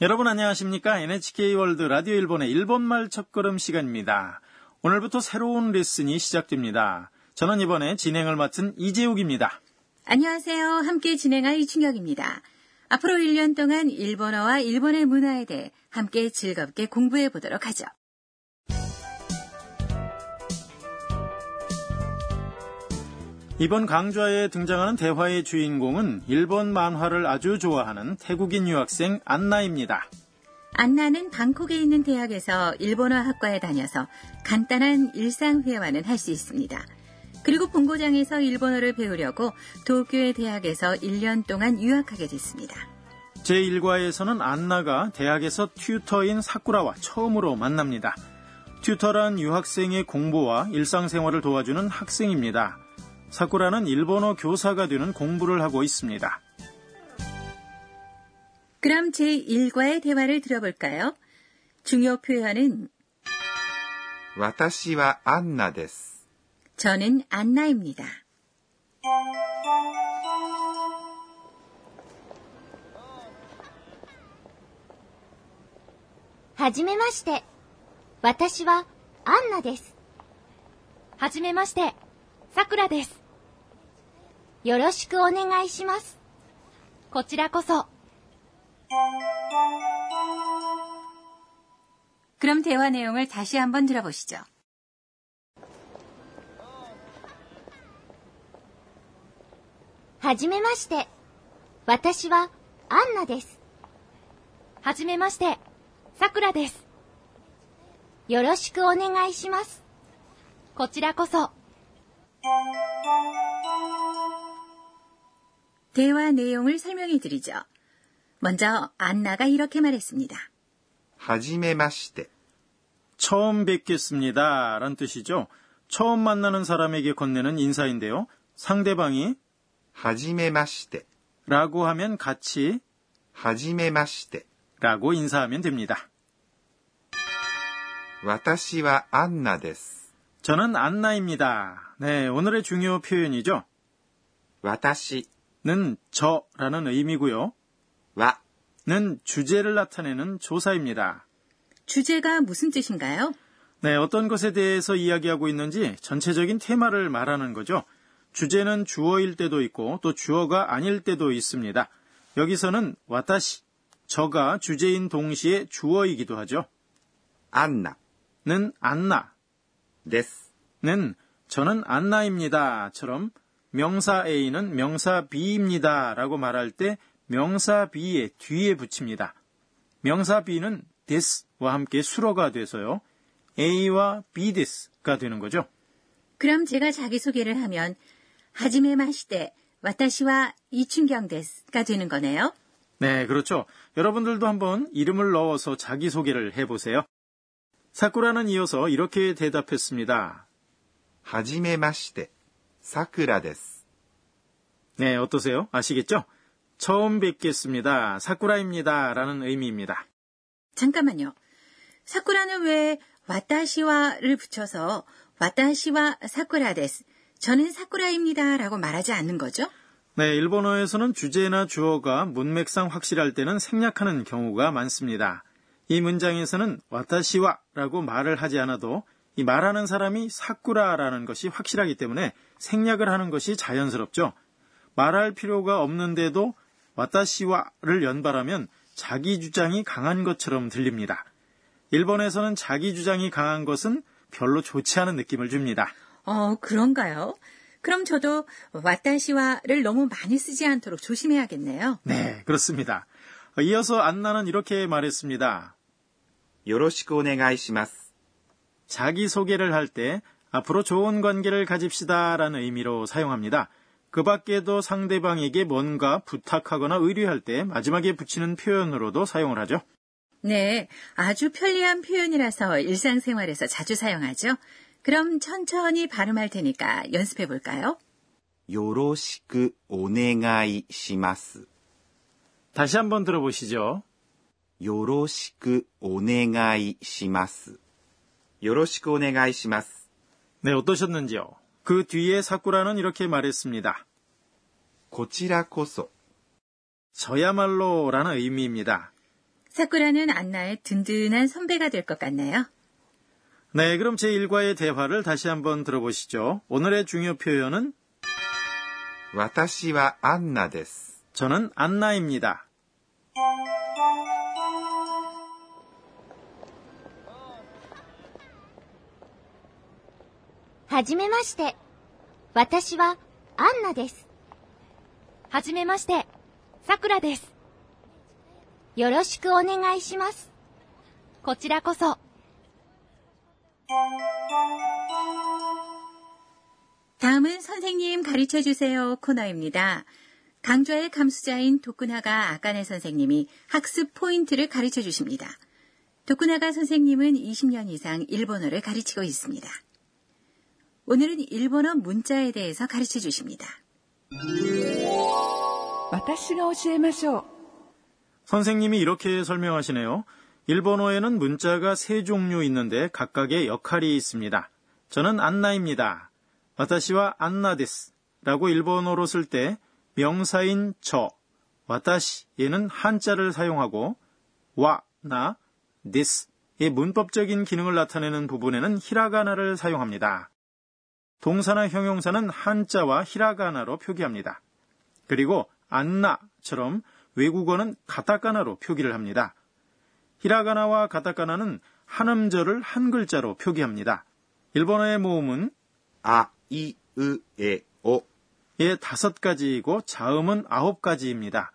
여러분 안녕하십니까? NHK 월드 라디오 일본의 일본말 첫걸음 시간입니다. 오늘부터 새로운 레슨이 시작됩니다. 저는 이번에 진행을 맡은 이재욱입니다. 안녕하세요. 함께 진행할 이충혁입니다. 앞으로 1년 동안 일본어와 일본의 문화에 대해 함께 즐겁게 공부해 보도록 하죠. 이번 강좌에 등장하는 대화의 주인공은 일본 만화를 아주 좋아하는 태국인 유학생 안나입니다. 안나는 방콕에 있는 대학에서 일본어 학과에 다녀서 간단한 일상회화는 할 수 있습니다. 그리고 본고장에서 일본어를 배우려고 도쿄의 대학에서 1년 동안 유학하게 됐습니다. 제1과에서는 안나가 대학에서 튜터인 사쿠라와 처음으로 만납니다. 튜터란 유학생의 공부와 일상생활을 도와주는 학생입니다. 사쿠라는 일본어 교사가 되는 공부를 하고 있습니다. 그럼 제1과의 대화를 들어볼까요? 중요 표현은 私はアンナです。 저는 안나입니다. はじめまして。私はアンナです。はじめまして。さくらです。 よろしくお願いします。こちらこそ。 그럼 대화 내용을 다시 한번 들어보시죠. はじめまして。私はアンナです。はじめまして。さくらです。よろしくお願いします。こちらこそ。 대화 내용을 설명해 드리죠. 먼저 안나가 이렇게 말했습니다. はじめまして。 처음 뵙겠습니다. 란 뜻이죠. 처음 만나는 사람에게 건네는 인사인데요. 상대방이 はじめまして。 라고 하면 같이 はじめまして。 라고 인사하면 됩니다. 私はアンナです。 저는 안나입니다. 네, 오늘의 중요 표현이죠. 私 는 저라는 의미고요. 와는 주제를 나타내는 조사입니다. 주제가 무슨 뜻인가요? 네, 어떤 것에 대해서 이야기하고 있는지 전체적인 테마를 말하는 거죠. 주제는 주어일 때도 있고 또 주어가 아닐 때도 있습니다. 여기서는 와타시 저가 주제인 동시에 주어이기도 하죠. 안나는 안나 넷는 저는 안나입니다처럼 명사 A는 명사 B입니다. 라고 말할 때 명사 B의 뒤에 붙입니다. 명사 B는 this와 함께 수로가 돼서요. A와 B this가 되는 거죠. 그럼 제가 자기소개를 하면 하지메 마시대 와타시와 이춘경 데스가 되는 거네요. 네, 그렇죠. 여러분들도 한번 이름을 넣어서 자기소개를 해보세요. 사쿠라는 이어서 이렇게 대답했습니다. 하지메 마시대 사쿠라 데스. 네, 어떠세요? 아시겠죠? 처음 뵙겠습니다. 사쿠라입니다. 라는 의미입니다. 잠깐만요. 사쿠라는 왜 와타시와를 붙여서 와타시와 사쿠라 데스, 저는 사쿠라입니다. 라고 말하지 않는 거죠? 네, 일본어에서는 주제나 주어가 문맥상 확실할 때는 생략하는 경우가 많습니다. 이 문장에서는 와타시와라고 말을 하지 않아도 이 말하는 사람이 사쿠라라는 것이 확실하기 때문에 생략을 하는 것이 자연스럽죠. 말할 필요가 없는데도 와타시와를 연발하면 자기 주장이 강한 것처럼 들립니다. 일본에서는 자기 주장이 강한 것은 별로 좋지 않은 느낌을 줍니다. 어, 그런가요? 그럼 저도 와타시와를 너무 많이 쓰지 않도록 조심해야겠네요. 네, 그렇습니다. 이어서 안나는 이렇게 말했습니다. 요로시고 오네가이시마스. 자기소개를 할 때 앞으로 좋은 관계를 가집시다라는 의미로 사용합니다. 그 밖에도 상대방에게 뭔가 부탁하거나 의뢰할 때 마지막에 붙이는 표현으로도 사용을 하죠. 네, 아주 편리한 표현이라서 일상생활에서 자주 사용하죠. 그럼 천천히 발음할 테니까 연습해 볼까요? 요로시크 오네가이 시마스. 다시 한번 들어보시죠. 요로시크 오네가이 시마스. 요로시크 오네가이 시마스. 네, 어떠셨는지요? 그 뒤에 사쿠라는 이렇게 말했습니다. こちらこそ。 저야말로 라는 의미입니다. 사쿠라는 안나의 든든한 선배가 될 것 같나요? 네, 그럼 제1과의 대화를 다시 한번 들어보시죠. 오늘의 중요 표현은 私はアンナです。 저는 안나입니다. はじめまして。私はアンナです。はじめまして。さくらです。よろしくお願いします。こちらこそ。 다음은 선생님 가르쳐 주세요 코너입니다. 강좌의 감수자인 도쿠나가 아까네 선생님이 학습 포인트를 가르쳐 주십니다. 도쿠나가 선생님은 20년 이상 일본어를 가르치고 있습니다. 오늘은 일본어 문자에 대해서 가르쳐 주십니다. 선생님이 이렇게 설명하시네요. 일본어에는 문자가 세 종류 있는데 각각의 역할이 있습니다. 저는 안나입니다. 와타시와 안나데스 라고 일본어로 쓸 때 명사인 저, 와타시 얘는 한자를 사용하고 와, 나, 데스의 문법적인 기능을 나타내는 부분에는 히라가나를 사용합니다. 동사나 형용사는 한자와 히라가나로 표기합니다. 그리고 안나처럼 외국어는 가타카나로 표기를 합니다. 히라가나와 가타카나는 한음절을 한 글자로 표기합니다. 일본어의 모음은 아, 이, 으, 에, 오,의 다섯 가지이고 자음은 아홉 가지입니다.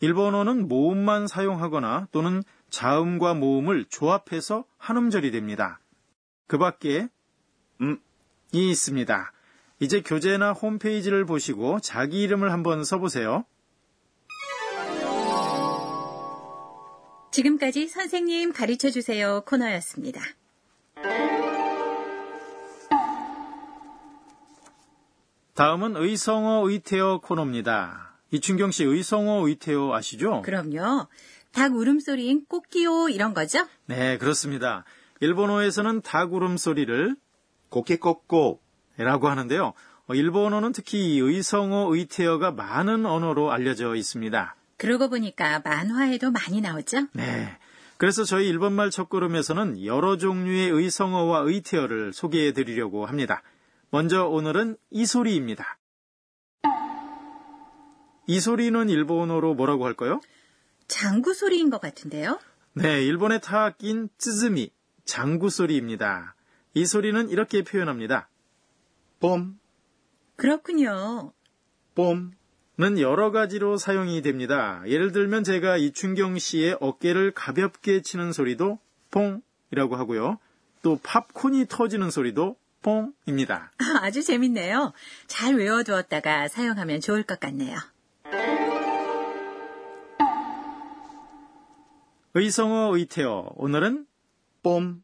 일본어는 모음만 사용하거나 또는 자음과 모음을 조합해서 한음절이 됩니다. 그 밖에 음, 있습니다. 이제 교재나 홈페이지를 보시고 자기 이름을 한번 써보세요. 지금까지 선생님 가르쳐 주세요 코너였습니다. 다음은 의성어 의태어 코너입니다. 이춘경 씨 의성어 의태어 아시죠? 그럼요. 닭 울음소리인 꽃기요 이런 거죠? 네, 그렇습니다. 일본어에서는 닭 울음소리를 고깨꺾고라고 하는데요. 어, 일본어는 특히 의성어, 의태어가 많은 언어로 알려져 있습니다. 그러고 보니까 만화에도 많이 나오죠? 네. 그래서 저희 일본말 첫걸음에서는 여러 종류의 의성어와 의태어를 소개해 드리려고 합니다. 먼저 오늘은 이 소리입니다. 이 소리는 일본어로 뭐라고 할까요? 장구 소리인 것 같은데요? 네, 일본의 타악인 쯔즈미, 장구 소리입니다. 이 소리는 이렇게 표현합니다. 뽐, 그렇군요. 뽐은 여러 가지로 사용이 됩니다. 예를 들면 제가 이춘경 씨의 어깨를 가볍게 치는 소리도 뽕이라고 하고요. 또 팝콘이 터지는 소리도 뽕입니다. 아주 재밌네요. 잘 외워두었다가 사용하면 좋을 것 같네요. 의성어 의태어 오늘은 뽐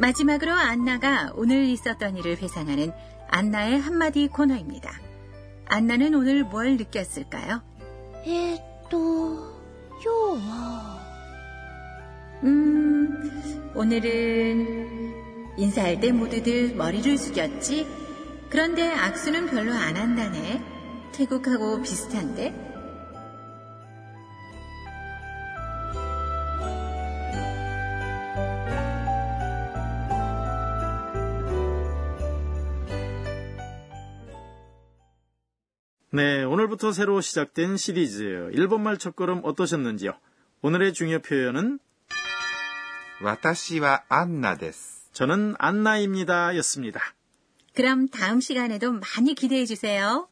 마지막으로 안나가 오늘 있었던 일을 회상하는 안나의 한마디 코너입니다. 안나는 오늘 뭘 느꼈을까요? 에또 요와 뭐. 음 오늘은 인사할 때 모두들 머리를 숙였지 그런데 악수는 별로 안 한다네 태국하고 비슷한데 네, 오늘부터 새로 시작된 시리즈 일본말 첫걸음 어떠셨는지요? 오늘의 중요 표현은 私はアンナです。 저는 안나입니다 였습니다. 그럼 다음 시간에도 많이 기대해 주세요.